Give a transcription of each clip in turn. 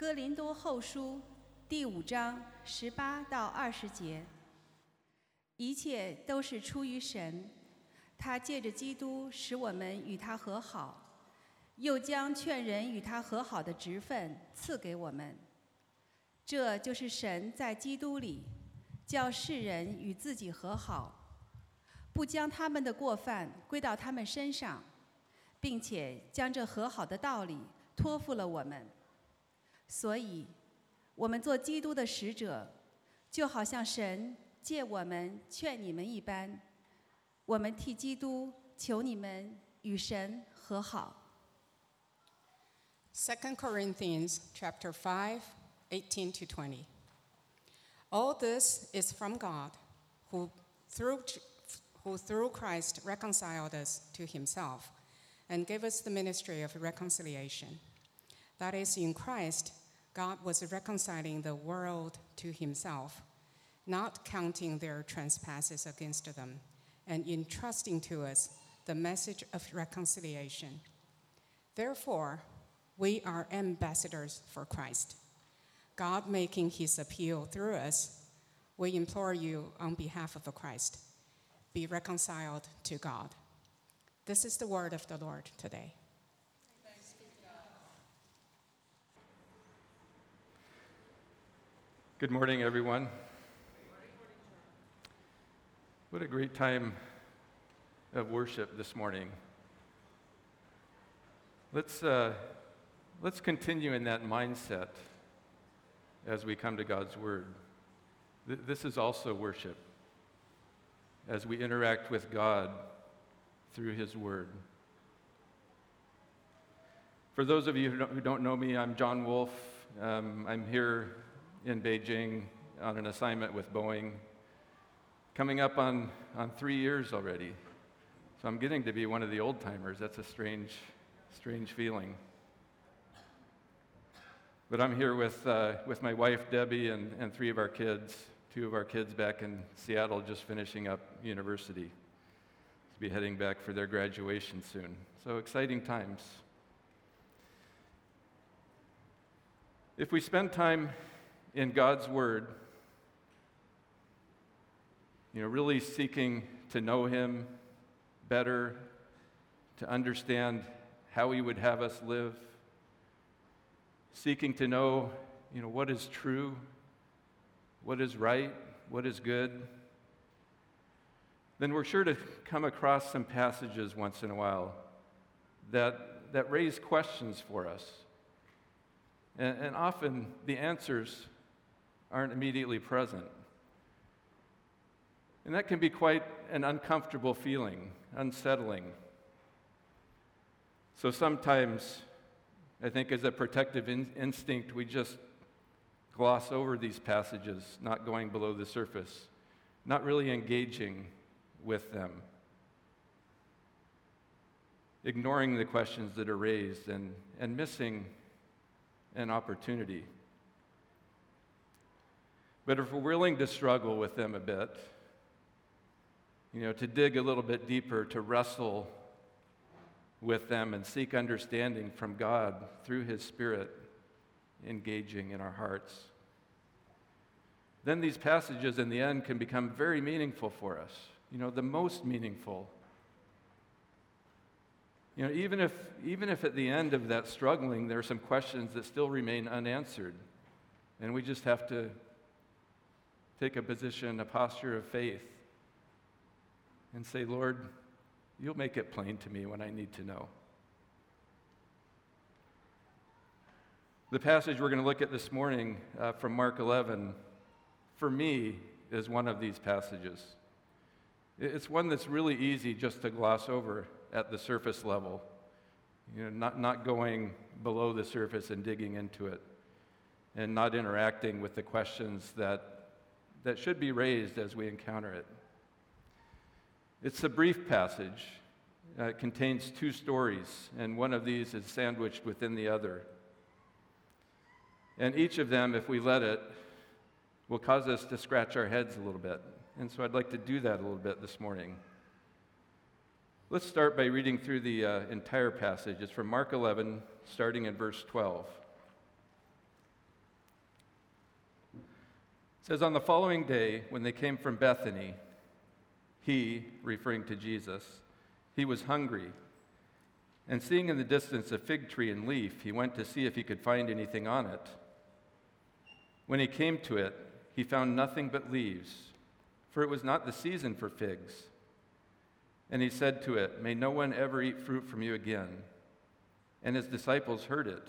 哥林多后书第五章十八到二十节，一切都是出于神，他借着基督使我们与他和好，又将劝人与他和好的职分赐给我们。这就是神在基督里叫世人与自己和好，不将他们的过犯归到他们身上，并且将这和好的道理托付了我们。所以，我们做基督的使者，就好像神借我们劝你们一般，我们替基督求你们与神和好。 2 Corinthians chapter 5, 18 to 20. All this is from God, who through, who through Christ reconciled us to himself and gave us the ministry of reconciliation. That is, in Christ, God was reconciling the world to himself, not counting their trespasses against them, and entrusting to us the message of reconciliation. Therefore, we are ambassadors for Christ. God making his appeal through us, we implore you on behalf of Christ, be reconciled to God. This is the word of the Lord today. Good morning, everyone. What a great time of worship this morning. Let's, uh, let's continue in that mindset as we come to God's Word. Th- this is also worship as we interact with God through His Word. For those of you who don't, know me, I'm John Wolf. Um, I'm here in Beijing on an assignment with Boeing, coming up on, on three years already. So I'm getting to be one of the old timers. That's a strange, strange feeling. But I'm here with, uh, with my wife, Debbie, and, and three of our kids, two of our kids back in Seattle just finishing up university. To be heading back for their graduation soon. So exciting times. If we spend time in God's Word, you know, really seeking to know Him better, to understand how He would have us live, seeking to know, you know, what is true, what is right, what is good, then we're sure to come across some passages once in a while that, that raise questions for us. And, and often the answers aren't immediately present. And that can be quite an uncomfortable feeling, unsettling. So sometimes, I think, as a protective in- instinct, we just gloss over these passages, not going below the surface, not really engaging with them, ignoring the questions that are raised, and, and missing an opportunity. But if we're willing to struggle with them a bit, you know, to dig a little bit deeper, to wrestle with them and seek understanding from God through His Spirit engaging in our hearts, then these passages in the end can become very meaningful for us. You know, the most meaningful. You know, even if, even if at the end of that struggling there are some questions that still remain unanswered, and we just have to take a position, a posture of faith, and say, Lord, you'll make it plain to me when I need to know. The passage we're going to look at this morning uh, from Mark 11, for me, is one of these passages. It's one that's really easy just to gloss over at the surface level, you know, not, not going below the surface and digging into it, and not interacting with the questions that, that should be raised as we encounter it. It's a brief passage. Uh, it contains two stories, and one of these is sandwiched within the other. And each of them, if we let it, will cause us to scratch our heads a little bit. And so I'd like to do that a little bit this morning. Let's start by reading through the uh, entire passage. It's from Mark 11, starting in verse 12. Says, On the following day, when they came from Bethany, he, referring to Jesus, he was hungry. And seeing in the distance a fig tree and leaf, he went to see if he could find anything on it. When he came to it, he found nothing but leaves, for it was not the season for figs. And he said to it, May no one ever eat fruit from you again. And his disciples heard it.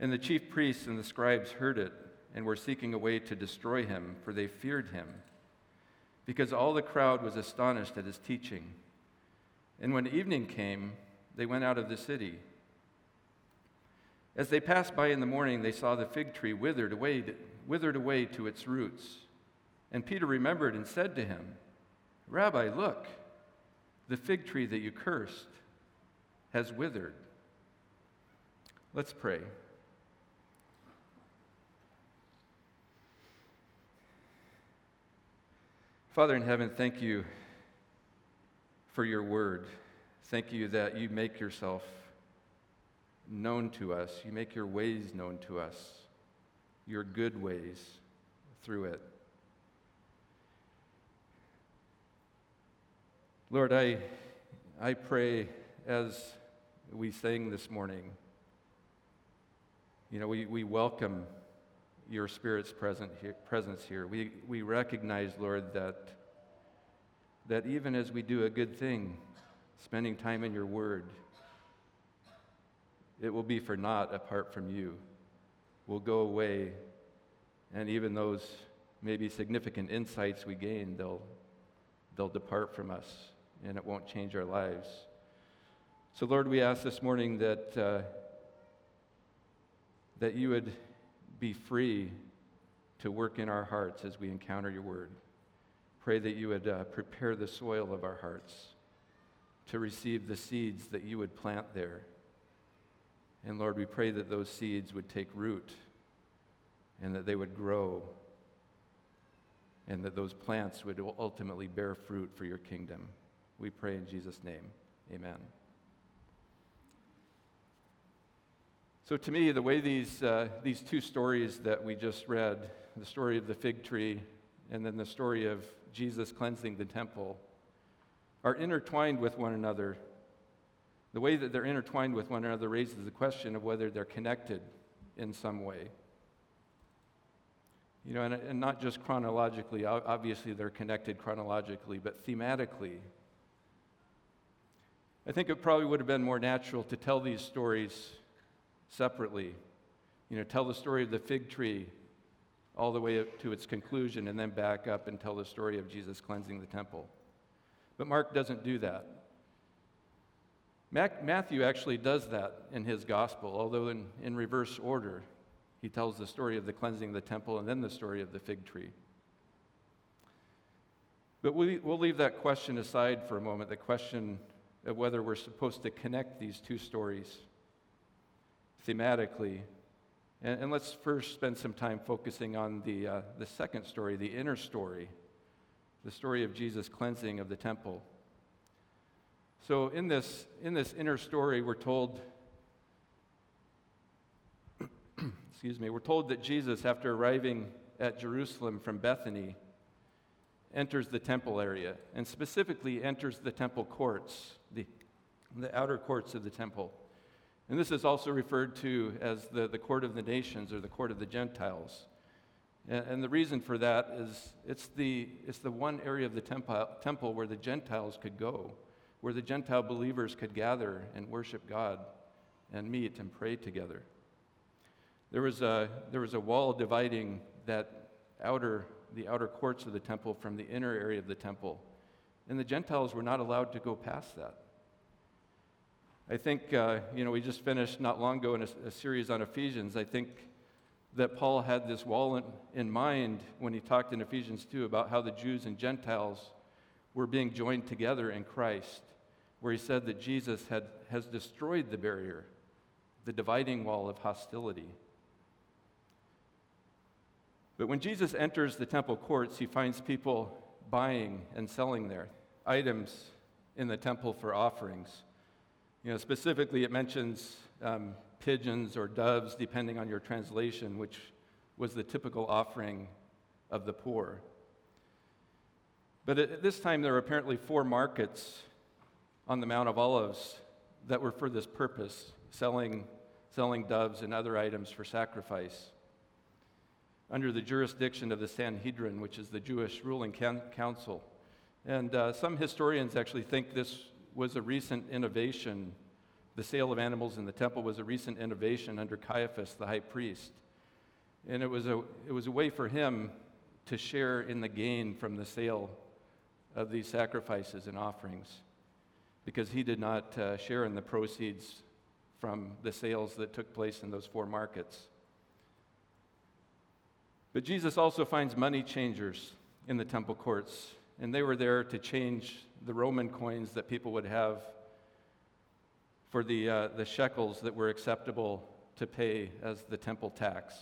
And the chief priests and the scribes heard it and were seeking a way to destroy him, for they feared him because all the crowd was astonished at his teaching. And when evening came, they went out of the city. As they passed by in the morning, they saw the fig tree withered away, withered away to its roots. And Peter remembered and said to him, Rabbi, look, the fig tree that you cursed has withered. Let's pray. Father in heaven, thank you for your word. Thank you that you make yourself known to us. You make your ways known to us, your good ways through it. Lord, I, I pray as we sang this morning, you know, we, we welcome your Spirit's present here, presence here. We, we recognize, Lord, that, that even as we do a good thing, spending time in your Word, it will be for naught apart from you. We'll go away, and even those maybe significant insights we gain, they'll, they'll depart from us, and it won't change our lives. So, Lord, we ask this morning that, uh, that you would be free to work in our hearts as we encounter your word. Pray that you would uh, prepare the soil of our hearts to receive the seeds that you would plant there. And Lord, we pray that those seeds would take root and that they would grow and that those plants would ultimately bear fruit for your kingdom. We pray in Jesus' name. Amen. So, to me, the way these, uh, these two stories that we just read the story of the fig tree and then the story of Jesus cleansing the temple are intertwined with one another. The way that they're intertwined with one another raises the question of whether they're connected in some way. You know, and, and not just chronologically, obviously they're connected chronologically, but thematically. I think it probably would have been more natural to tell these stories separately. You know, tell the story of the fig tree all the way to its conclusion and then back up and tell the story of Jesus cleansing the temple. But Mark doesn't do that. Matthew actually does that in his gospel, although in, in reverse order. He tells the story of the cleansing of the temple and then the story of the fig tree. But we, we'll leave that question aside for a moment the question of whether we're supposed to connect these two stories thematically. And, and, let's first spend some time focusing on the, uh, the second story, the inner story, the story of Jesus' cleansing of the temple. So, in this, in this inner story, we're told, excuse me, we're told that Jesus, after arriving at Jerusalem from Bethany, enters the temple area, and specifically enters the temple courts, the, the outer courts of the temple. And this is also referred to as the, the court of the nations or the court of the Gentiles. And, and the reason for that is it's the, it's the one area of the temple, temple where the Gentiles could go, where the Gentile believers could gather and worship God and meet and pray together. There was a, there was a wall dividing that outer, the outer courts of the temple from the inner area of the temple. And the Gentiles were not allowed to go past that. I think, uh, you know, we just finished not long ago in a, a, series on Ephesians. I think that Paul had this wall in, in mind when he talked in Ephesians 2 about how the Jews and Gentiles were being joined together in Christ, where he said that Jesus had, has destroyed the barrier, the dividing wall of hostility. But when Jesus enters the temple courts, he finds people buying and selling there items in the temple for offerings. You know, specifically, it mentions um, pigeons or doves, depending on your translation, which was the typical offering of the poor. But at this time, there were apparently four markets on the Mount of Olives that were for this purpose selling, selling doves and other items for sacrifice. Under the jurisdiction of the Sanhedrin, which is the Jewish ruling council. And uh, some historians actually think this was a recent innovation the sale of animals in the temple was a recent innovation under Caiaphas, the high priest. And it was a, it was a way for him to share in the gain from the sale of these sacrifices and offerings because he did not uh, share in the proceeds from the sales that took place in those four markets. But Jesus also finds money changers in the temple courts, and they were there to change the Roman coins that people would have for the, uh, the shekels that were acceptable to pay as the temple tax.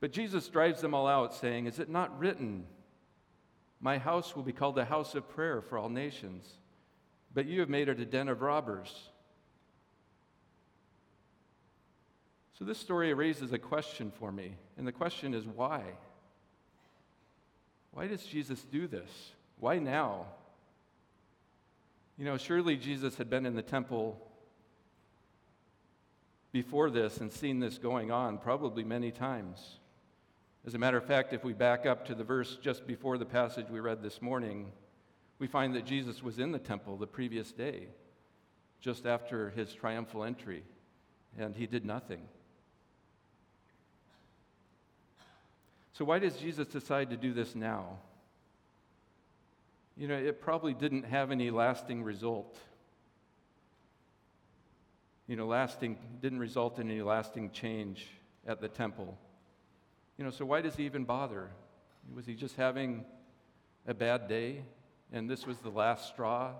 But Jesus drives them all out, saying, Is it not written, My house will be called a house of prayer for all nations, but you have made it a den of robbers? So this story raises a question for me, and the question is why? Why does Jesus do this? Why now? You know, surely Jesus had been in the temple before this and seen this going on probably many times. As a matter of fact, if we back up to the verse just before the passage we read this morning, we find that Jesus was in the temple the previous day, just after his triumphal entry, and he did nothing. So, why does Jesus decide to do this now? You know, it probably didn't have any lasting result. You know, lasting, didn't result in any lasting change at the temple. You know, so why does he even bother? Was he just having a bad day and this was the last straw,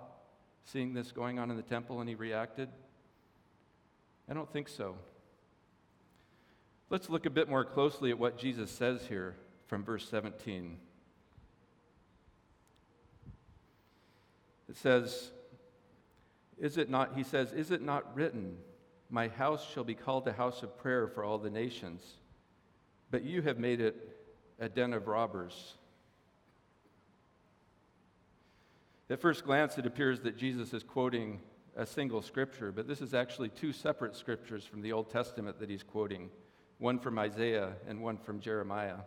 seeing this going on in the temple and he reacted? I don't think so. Let's look a bit more closely at what Jesus says here from verse 17. It says, Is it not, he says, Is it not written, My house shall be called a house of prayer for all the nations, but you have made it a den of robbers? At first glance, it appears that Jesus is quoting a single scripture, but this is actually two separate scriptures from the Old Testament that he's quoting one from Isaiah and one from Jeremiah.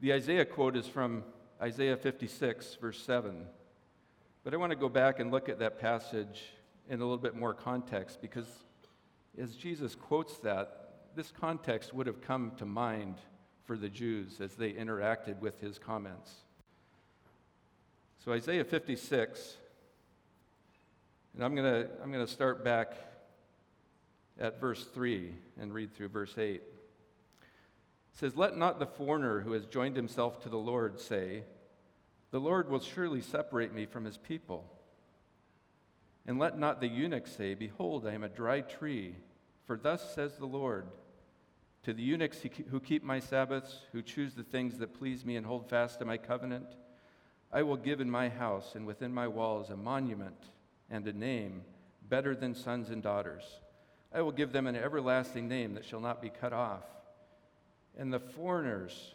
The Isaiah quote is from Isaiah 56, verse 7. But I want to go back and look at that passage in a little bit more context because as Jesus quotes that, this context would have come to mind for the Jews as they interacted with his comments. So, Isaiah 56, and I'm going to I'm going to start back at verse 3 and read through verse 8. It says, Let not the foreigner who has joined himself to the Lord say, the Lord will surely separate me from his people. And let not the eunuch say, Behold, I am a dry tree. For thus says the Lord To the eunuchs who keep my Sabbaths, who choose the things that please me and hold fast to my covenant, I will give in my house and within my walls a monument and a name better than sons and daughters. I will give them an everlasting name that shall not be cut off. And the foreigners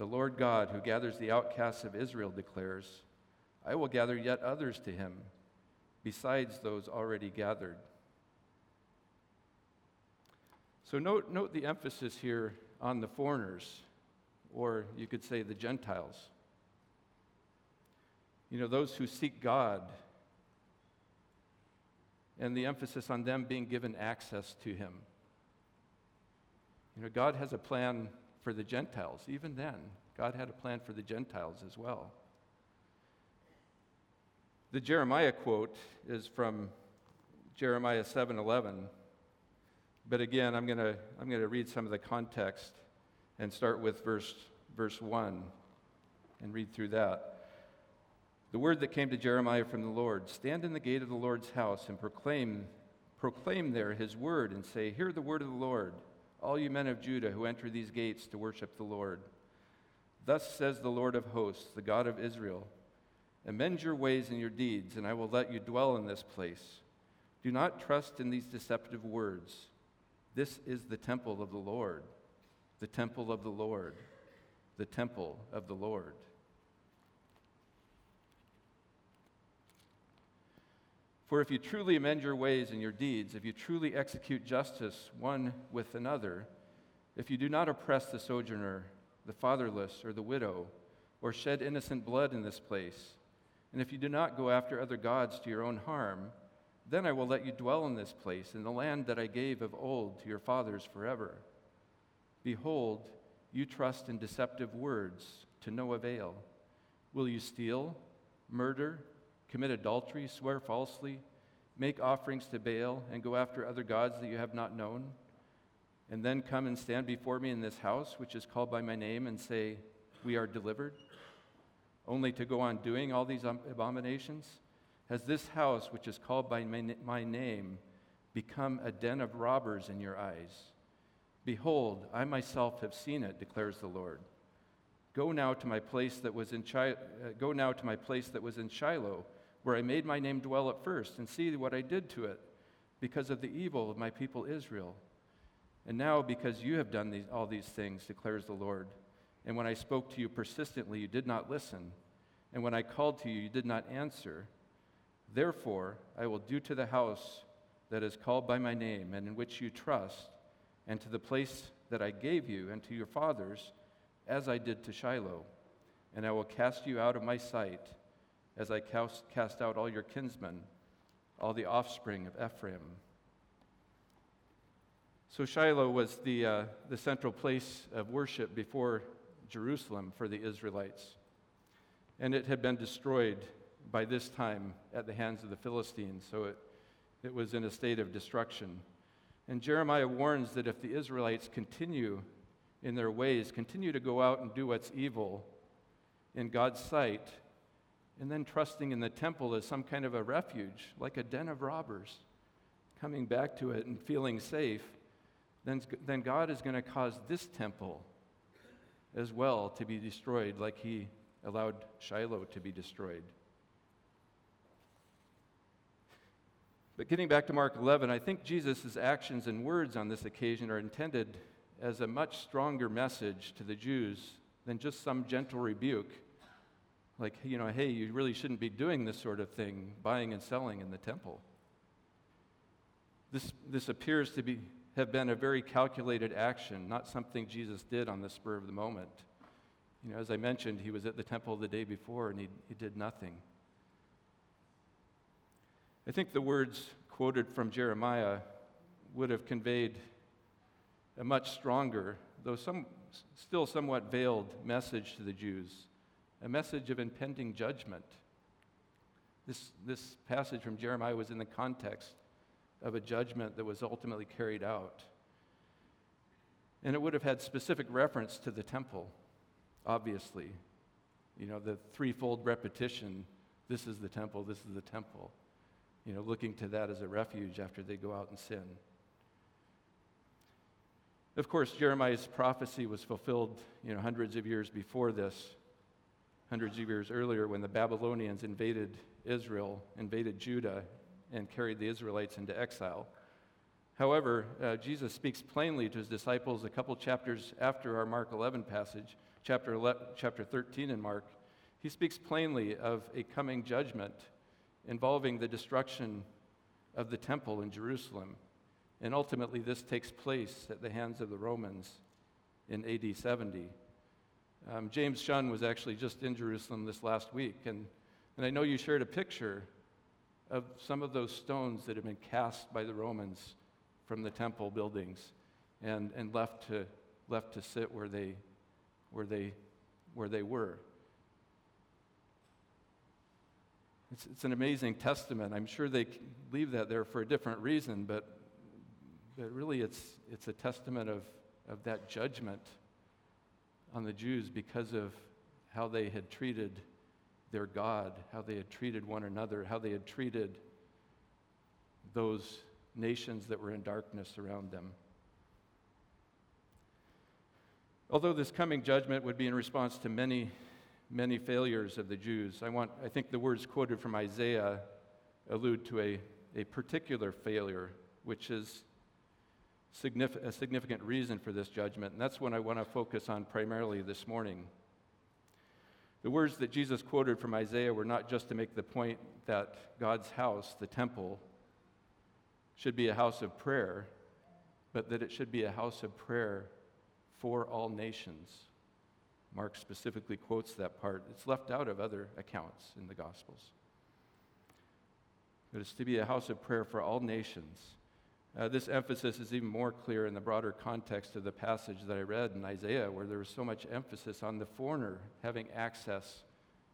The Lord God, who gathers the outcasts of Israel, declares, I will gather yet others to him, besides those already gathered. So note, note the emphasis here on the foreigners or you could say the Gentiles. You know, those who seek God, and the emphasis on them being given access to Him. You know, God has a plan for the Gentiles. Even then, God had a plan for the Gentiles as well. The Jeremiah quote is from Jeremiah 7:11. But again, I'm going to I'm going to read some of the context and start with verse verse 1 and read through that. The word that came to Jeremiah from the Lord, stand in the gate of the Lord's house and proclaim proclaim there his word and say, hear the word of the Lord, all you men of Judah who enter these gates to worship the Lord. Thus says the Lord of hosts, the God of Israel, amend your ways and your deeds, and I will let you dwell in this place. Do not trust in these deceptive words. This is the temple of the Lord, the temple of the Lord, the temple of the Lord. For if you truly amend your ways and your deeds, if you truly execute justice one with another, if you do not oppress the sojourner, the fatherless, or the widow, or shed innocent blood in this place, and if you do not go after other gods to your own harm, then I will let you dwell in this place, in the land that I gave of old to your fathers forever. Behold, you trust in deceptive words to no avail. Will you steal, murder, commit adultery, swear falsely, make offerings to Baal, and go after other gods that you have not known? And then come and stand before me in this house, which is called by my name, and say, We are delivered? Only to go on doing all these abominations? Has this house, which is called by my name, become a den of robbers in your eyes? Behold, I myself have seen it, declares the Lord. Go now to my place that was in Chi- uh, go now to my place that was in Shiloh, where I made my name dwell at first, and see what I did to it, because of the evil of my people Israel. And now, because you have done these, all these things, declares the Lord, and when I spoke to you persistently, you did not listen, and when I called to you, you did not answer. Therefore, I will do to the house that is called by my name and in which you trust, and to the place that I gave you and to your fathers, as I did to Shiloh. And I will cast you out of my sight, as I cast out all your kinsmen, all the offspring of Ephraim. So Shiloh was the, uh, the central place of worship before Jerusalem for the Israelites. And it had been destroyed by this time at the hands of the Philistines, so it, it was in a state of destruction. And Jeremiah warns that if the Israelites continue in their ways, continue to go out and do what's evil in God's sight, and then trusting in the temple as some kind of a refuge, like a den of robbers, coming back to it and feeling safe, then, then God is going to cause this temple as well to be destroyed, like He allowed Shiloh to be destroyed. But getting back to Mark 11, I think Jesus' actions and words on this occasion are intended as a much stronger message to the Jews than just some gentle rebuke. Like, you know, hey, you really shouldn't be doing this sort of thing, buying and selling in the temple. This, this appears to be, have been a very calculated action, not something Jesus did on the spur of the moment. You know, as I mentioned, he was at the temple the day before and he, he did nothing. I think the words quoted from Jeremiah would have conveyed a much stronger, though some, still somewhat veiled, message to the Jews a message of impending judgment. This, this passage from Jeremiah was in the context of a judgment that was ultimately carried out. And it would have had specific reference to the temple, obviously. You know, the threefold repetition this is the temple, this is the temple you know, looking to that as a refuge after they go out and sin. Of course, Jeremiah's prophecy was fulfilled, you know, hundreds of years before this, hundreds of years earlier when the Babylonians invaded Israel, invaded Judah, and carried the Israelites into exile. However, uh, Jesus speaks plainly to his disciples a couple chapters after our Mark 11 passage, chapter, 11, chapter 13 in Mark. He speaks plainly of a coming judgment involving the destruction of the temple in Jerusalem. And ultimately, this takes place at the hands of the Romans in AD 70. Um, James Shun was actually just in Jerusalem this last week, and, and I know you shared a picture of some of those stones that have been cast by the Romans from the temple buildings and, and left, to, left to sit where they, where, they, where they were. It's, it's an amazing testament. I'm sure they leave that there for a different reason, but, but really it's, it's a testament of, of that judgment on the Jews because of how they had treated their God, how they had treated one another, how they had treated those nations that were in darkness around them. Although this coming judgment would be in response to many, many failures of the Jews, I, want, I think the words quoted from Isaiah allude to a, a particular failure, which is a significant reason for this judgment. And that's what I want to focus on primarily this morning. The words that Jesus quoted from Isaiah were not just to make the point that God's house, the temple, should be a house of prayer, but that it should be a house of prayer for all nations. Mark specifically quotes that part. It's left out of other accounts in the Gospels. But it's to be a house of prayer for all nations. Uh, this emphasis is even more clear in the broader context of the passage that I read in Isaiah, where there was so much emphasis on the foreigner having access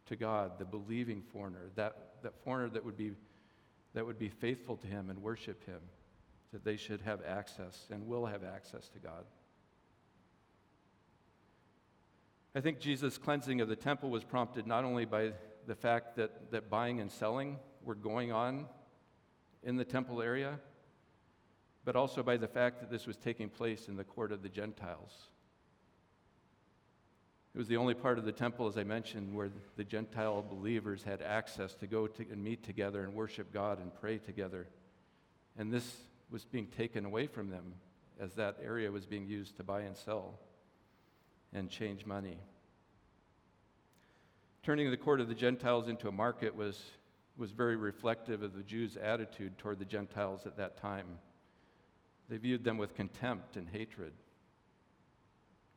to God, the believing foreigner, that, that foreigner that would, be, that would be faithful to Him and worship Him, that they should have access and will have access to God. I think Jesus' cleansing of the temple was prompted not only by the fact that, that buying and selling were going on in the temple area but also by the fact that this was taking place in the court of the Gentiles. It was the only part of the temple, as I mentioned, where the Gentile believers had access to go to and meet together and worship God and pray together. And this was being taken away from them as that area was being used to buy and sell and change money. Turning the court of the Gentiles into a market was, was very reflective of the Jews' attitude toward the Gentiles at that time. They viewed them with contempt and hatred,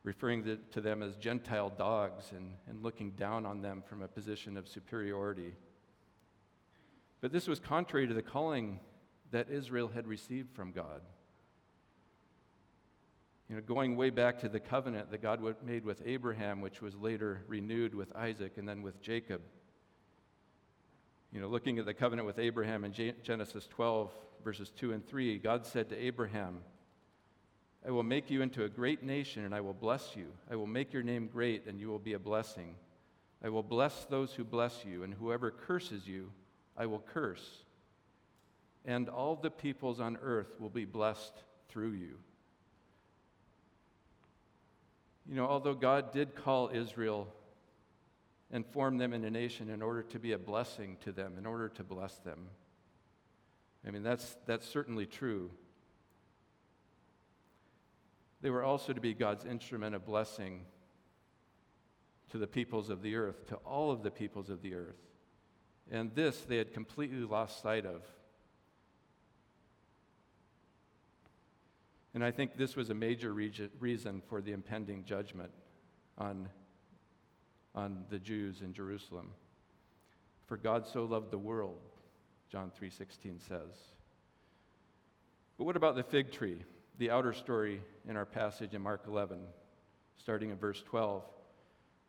referring to them as Gentile dogs and, and looking down on them from a position of superiority. But this was contrary to the calling that Israel had received from God. You know, going way back to the covenant that God made with Abraham, which was later renewed with Isaac and then with Jacob. You know, looking at the covenant with Abraham in Genesis 12, verses 2 and 3, God said to Abraham, I will make you into a great nation and I will bless you. I will make your name great and you will be a blessing. I will bless those who bless you, and whoever curses you, I will curse. And all the peoples on earth will be blessed through you. You know, although God did call Israel and form them in a nation in order to be a blessing to them, in order to bless them, I mean, that's, that's certainly true. They were also to be God's instrument of blessing to the peoples of the earth, to all of the peoples of the earth. And this they had completely lost sight of. And I think this was a major reason for the impending judgment on, on the Jews in Jerusalem. For God so loved the world John 3:16 says. But what about the fig tree? The outer story in our passage in Mark 11, starting in verse 12.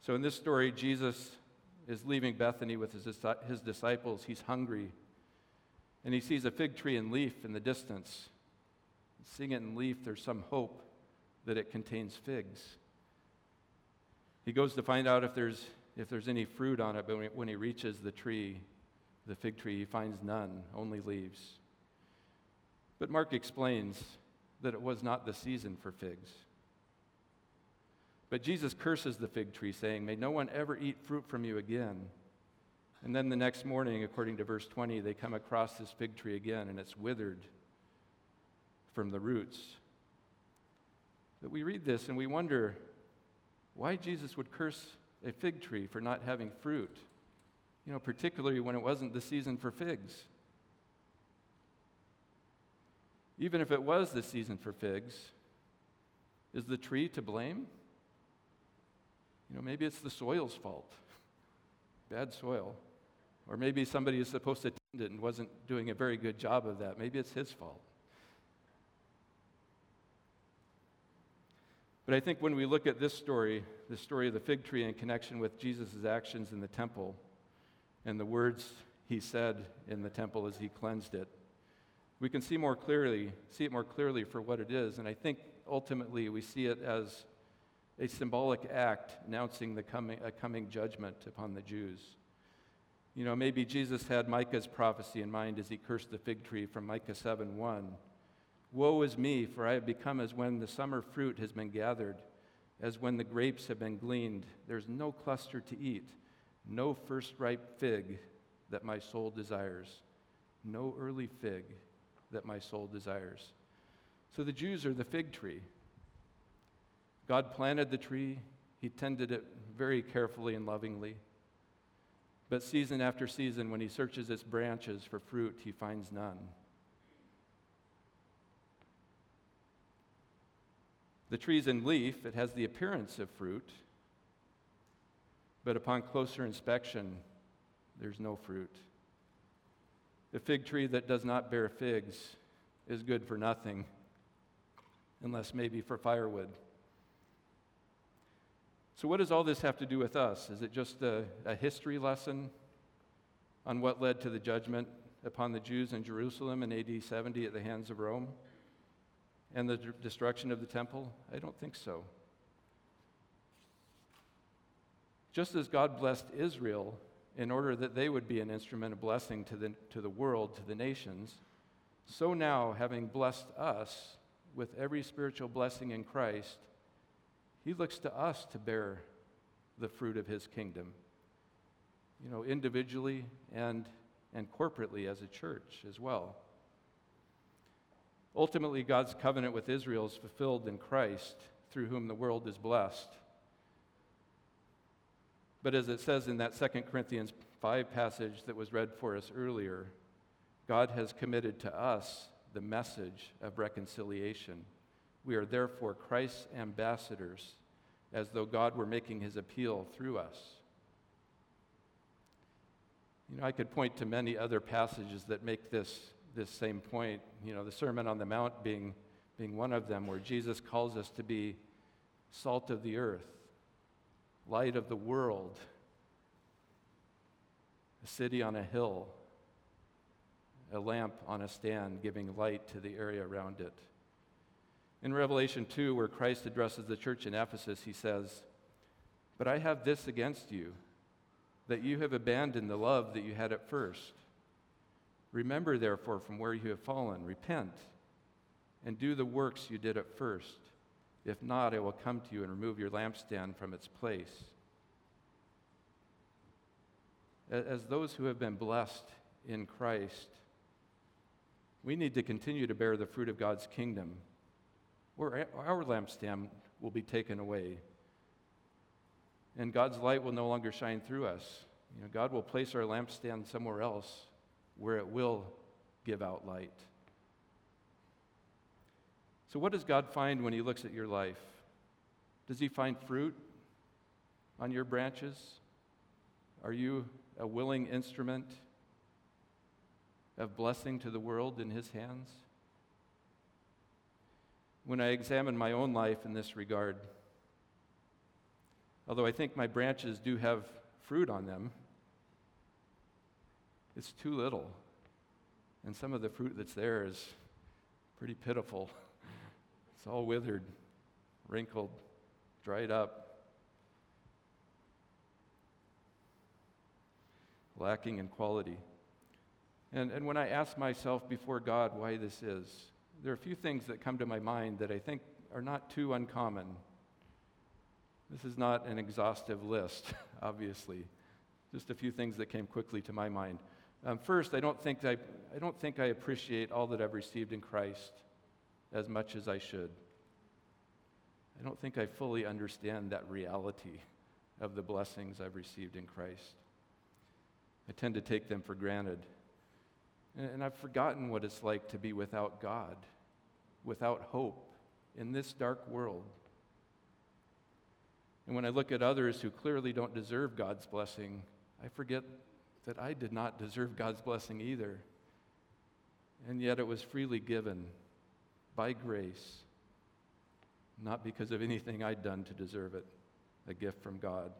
So in this story Jesus is leaving Bethany with his, his disciples. He's hungry. And he sees a fig tree in leaf in the distance. Seeing it in leaf, there's some hope that it contains figs. He goes to find out if there's, if there's any fruit on it, but when he, when he reaches the tree, the fig tree, finds none, only leaves. But Mark explains that it was not the season for figs. But Jesus curses the fig tree, saying, May no one ever eat fruit from you again. And then the next morning, according to verse 20, they come across this fig tree again, and it's withered from the roots. But we read this and we wonder why Jesus would curse a fig tree for not having fruit you know, particularly when it wasn't the season for figs. Even if it was the season for figs, is the tree to blame? You know, maybe it's the soil's fault, bad soil. Or maybe somebody is supposed to tend it and wasn't doing a very good job of that. Maybe it's his fault. But I think when we look at this story, the story of the fig tree in connection with Jesus' actions in the temple and the words he said in the temple as he cleansed it, we can see more clearly, see it more clearly for what it is. And I think ultimately we see it as a symbolic act announcing the coming, a coming judgment upon the Jews. You know, maybe Jesus had Micah's prophecy in mind as he cursed the fig tree from Micah 7 1. Woe is me, for I have become as when the summer fruit has been gathered, as when the grapes have been gleaned. There's no cluster to eat, no first ripe fig that my soul desires, no early fig that my soul desires. So the Jews are the fig tree. God planted the tree, He tended it very carefully and lovingly. But season after season, when He searches its branches for fruit, He finds none. The tree's in leaf, it has the appearance of fruit, but upon closer inspection, there's no fruit. The fig tree that does not bear figs is good for nothing, unless maybe for firewood. So, what does all this have to do with us? Is it just a, a history lesson on what led to the judgment upon the Jews in Jerusalem in AD 70 at the hands of Rome? and the destruction of the temple? I don't think so. Just as God blessed Israel in order that they would be an instrument of blessing to the, to the world, to the nations, so now, having blessed us with every spiritual blessing in Christ, He looks to us to bear the fruit of His kingdom, you know, individually and, and corporately as a church as well. Ultimately, God's covenant with Israel is fulfilled in Christ, through whom the world is blessed. But as it says in that 2 Corinthians 5 passage that was read for us earlier, God has committed to us the message of reconciliation. We are therefore Christ's ambassadors, as though God were making his appeal through us. You know, I could point to many other passages that make this this same point, you know, the Sermon on the Mount being, being one of them, where Jesus calls us to be salt of the earth, light of the world, a city on a hill, a lamp on a stand giving light to the area around it. In Revelation 2, where Christ addresses the church in Ephesus, he says, But I have this against you, that you have abandoned the love that you had at first. Remember, therefore, from where you have fallen, repent, and do the works you did at first. If not, I will come to you and remove your lampstand from its place. As those who have been blessed in Christ, we need to continue to bear the fruit of God's kingdom, or our lampstand will be taken away. And God's light will no longer shine through us. You know, God will place our lampstand somewhere else where it will give out light. So, what does God find when He looks at your life? Does He find fruit on your branches? Are you a willing instrument of blessing to the world in His hands? When I examine my own life in this regard, although I think my branches do have fruit on them, it's too little. And some of the fruit that's there is pretty pitiful. It's all withered, wrinkled, dried up, lacking in quality. And, and when I ask myself before God why this is, there are a few things that come to my mind that I think are not too uncommon. This is not an exhaustive list, obviously, just a few things that came quickly to my mind. Um, first, I don't, think I, I don't think I appreciate all that I've received in Christ as much as I should. I don't think I fully understand that reality of the blessings I've received in Christ. I tend to take them for granted. And, I've forgotten what it's like to be without God, without hope in this dark world. And when I look at others who clearly don't deserve God's blessing, I forget that I did not deserve God's blessing either. And yet it was freely given by grace, not because of anything I'd done to deserve it, a gift from God.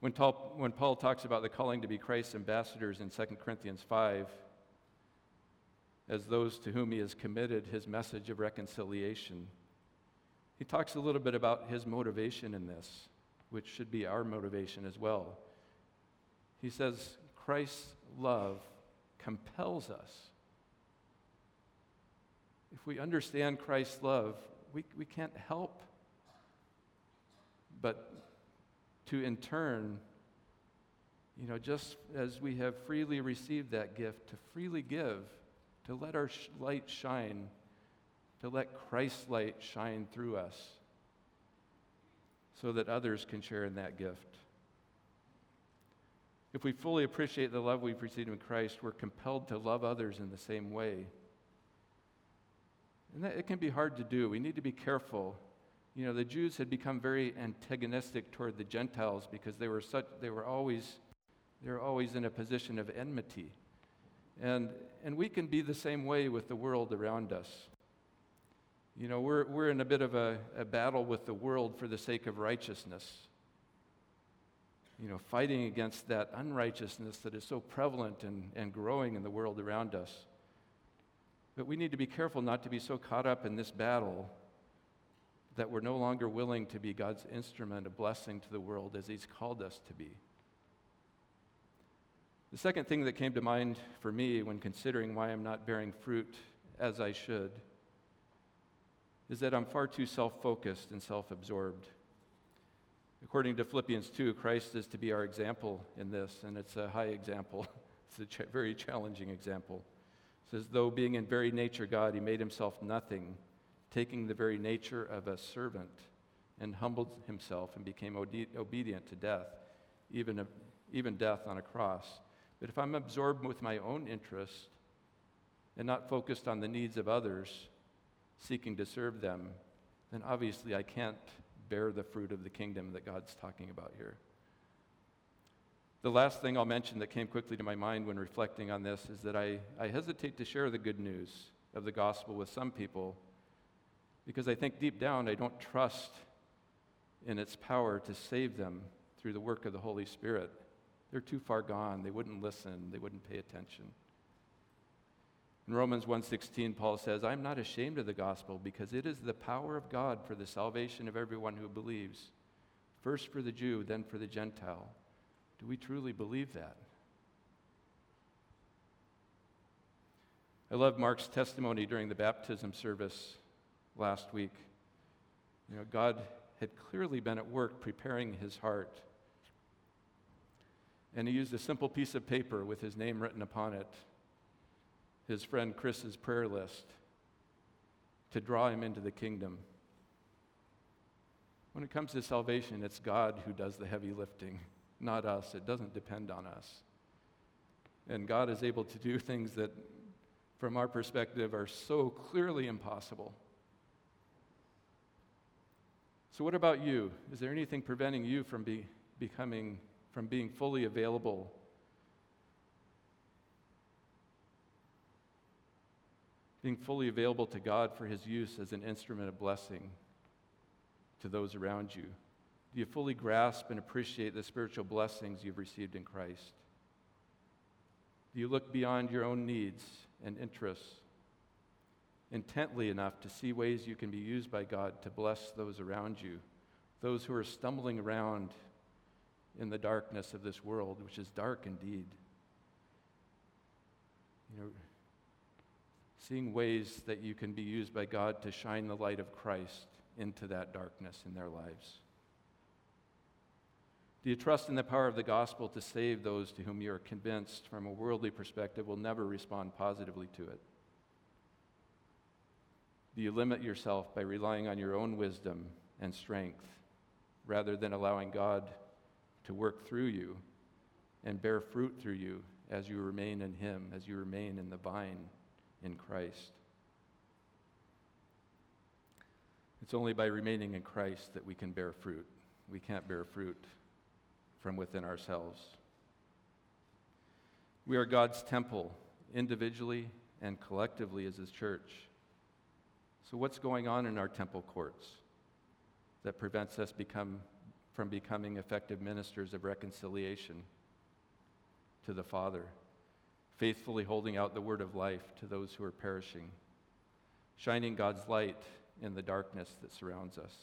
When, Paul, when Paul talks about the calling to be Christ's ambassadors in 2 Corinthians 5, as those to whom he has committed his message of reconciliation, he talks a little bit about his motivation in this, which should be our motivation as well. He says, Christ's love compels us. If we understand Christ's love, we, we can't help but to in turn, you know, just as we have freely received that gift, to freely give, to let our sh- light shine, to let Christ's light shine through us, so that others can share in that gift. If we fully appreciate the love we've received in Christ, we're compelled to love others in the same way. And that, it can be hard to do. We need to be careful you know, the Jews had become very antagonistic toward the Gentiles because they were such, they were always, they were always in a position of enmity. And, and we can be the same way with the world around us. You know, we're, we're in a bit of a, a battle with the world for the sake of righteousness. You know, fighting against that unrighteousness that is so prevalent and, and growing in the world around us. But we need to be careful not to be so caught up in this battle that we're no longer willing to be God's instrument of blessing to the world as He's called us to be. The second thing that came to mind for me when considering why I'm not bearing fruit as I should is that I'm far too self focused and self absorbed. According to Philippians 2, Christ is to be our example in this, and it's a high example. It's a ch- very challenging example. Says, though being in very nature God, he made himself nothing taking the very nature of a servant, and humbled himself and became ode- obedient to death, even, a, even death on a cross. But if I'm absorbed with my own interest and not focused on the needs of others, seeking to serve them, then obviously I can't bear the fruit of the kingdom that God's talking about here. The last thing I'll mention that came quickly to my mind when reflecting on this is that I, I hesitate to share the good news of the gospel with some people because I think deep down I don't trust in its power to save them through the work of the Holy Spirit. They're too far gone. They wouldn't listen. They wouldn't pay attention. In Romans 1:16 Paul says, "I'm not ashamed of the gospel because it is the power of God for the salvation of everyone who believes, first for the Jew, then for the Gentile." Do we truly believe that? I love Mark's testimony during the baptism service last week. You know, God had clearly been at work preparing his heart. And he used a simple piece of paper with his name written upon it, his friend Chris's prayer list, to draw him into the kingdom. When it comes to salvation, it's God who does the heavy lifting, not us. It doesn't depend on us. And God is able to do things that, from our perspective, are so clearly impossible. So, what about you? Is there anything preventing you from be, becoming, from being fully available? Being fully available to God for His use as an instrument of blessing to those around you? Do you fully grasp and appreciate the spiritual blessings you've received in Christ? Do you look beyond your own needs and interests intently enough to see ways you can be used by God to bless those around you, those who are stumbling around in the darkness of this world, which is dark indeed. You know, seeing ways that you can be used by God to shine the light of Christ into that darkness in their lives. Do you trust in the power of the gospel to save those to whom you are convinced, from a worldly perspective, will never respond positively to it? Do you limit yourself by relying on your own wisdom and strength rather than allowing God to work through you and bear fruit through you as you remain in Him, as you remain in the vine in Christ? It's only by remaining in Christ that we can bear fruit. we can't bear fruit from within ourselves. We are God's temple, individually and collectively as His church. So, what's going on in our temple courts that prevents us become, from becoming effective ministers of reconciliation to the Father, faithfully holding out the word of life to those who are perishing, shining God's light in the darkness that surrounds us?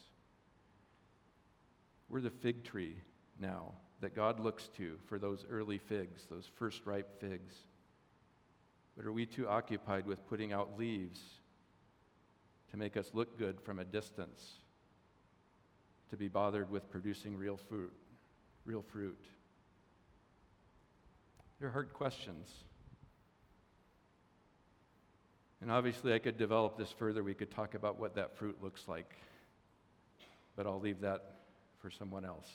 We're the fig tree now that God looks to for those early figs, those first ripe figs. But are we too occupied with putting out leaves to make us look good from a distance, to be bothered with producing real fruit, real fruit? They're hard questions. And obviously, I could develop this further. We could talk about what that fruit looks like. But I'll leave that for someone else.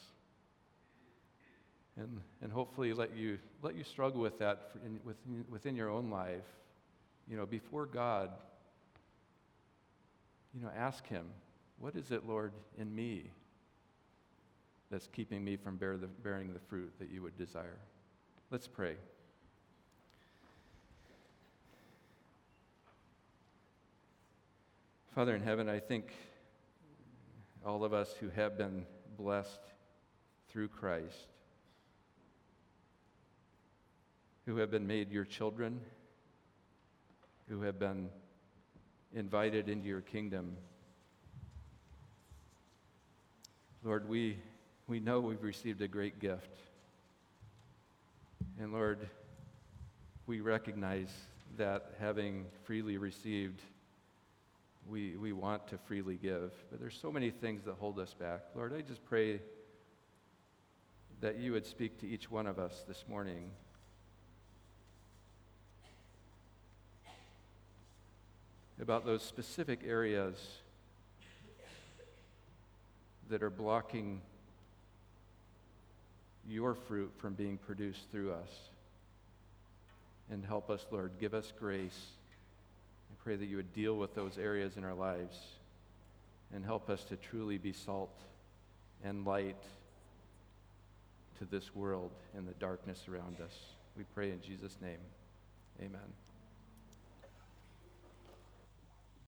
And, and hopefully let you, let you struggle with that in, within, within your own life. You know, before God, you know, ask Him, what is it, Lord, in me that's keeping me from bear the, bearing the fruit that you would desire? Let's pray. Father in heaven, I think all of us who have been blessed through Christ, who have been made your children, who have been invited into your kingdom. Lord, we, we know we've received a great gift. And Lord, we recognize that having freely received, we, we want to freely give. But there's so many things that hold us back. Lord, I just pray that you would speak to each one of us this morning. About those specific areas that are blocking your fruit from being produced through us. And help us, Lord. Give us grace I pray that you would deal with those areas in our lives and help us to truly be salt and light to this world and the darkness around us. We pray in Jesus' name. Amen.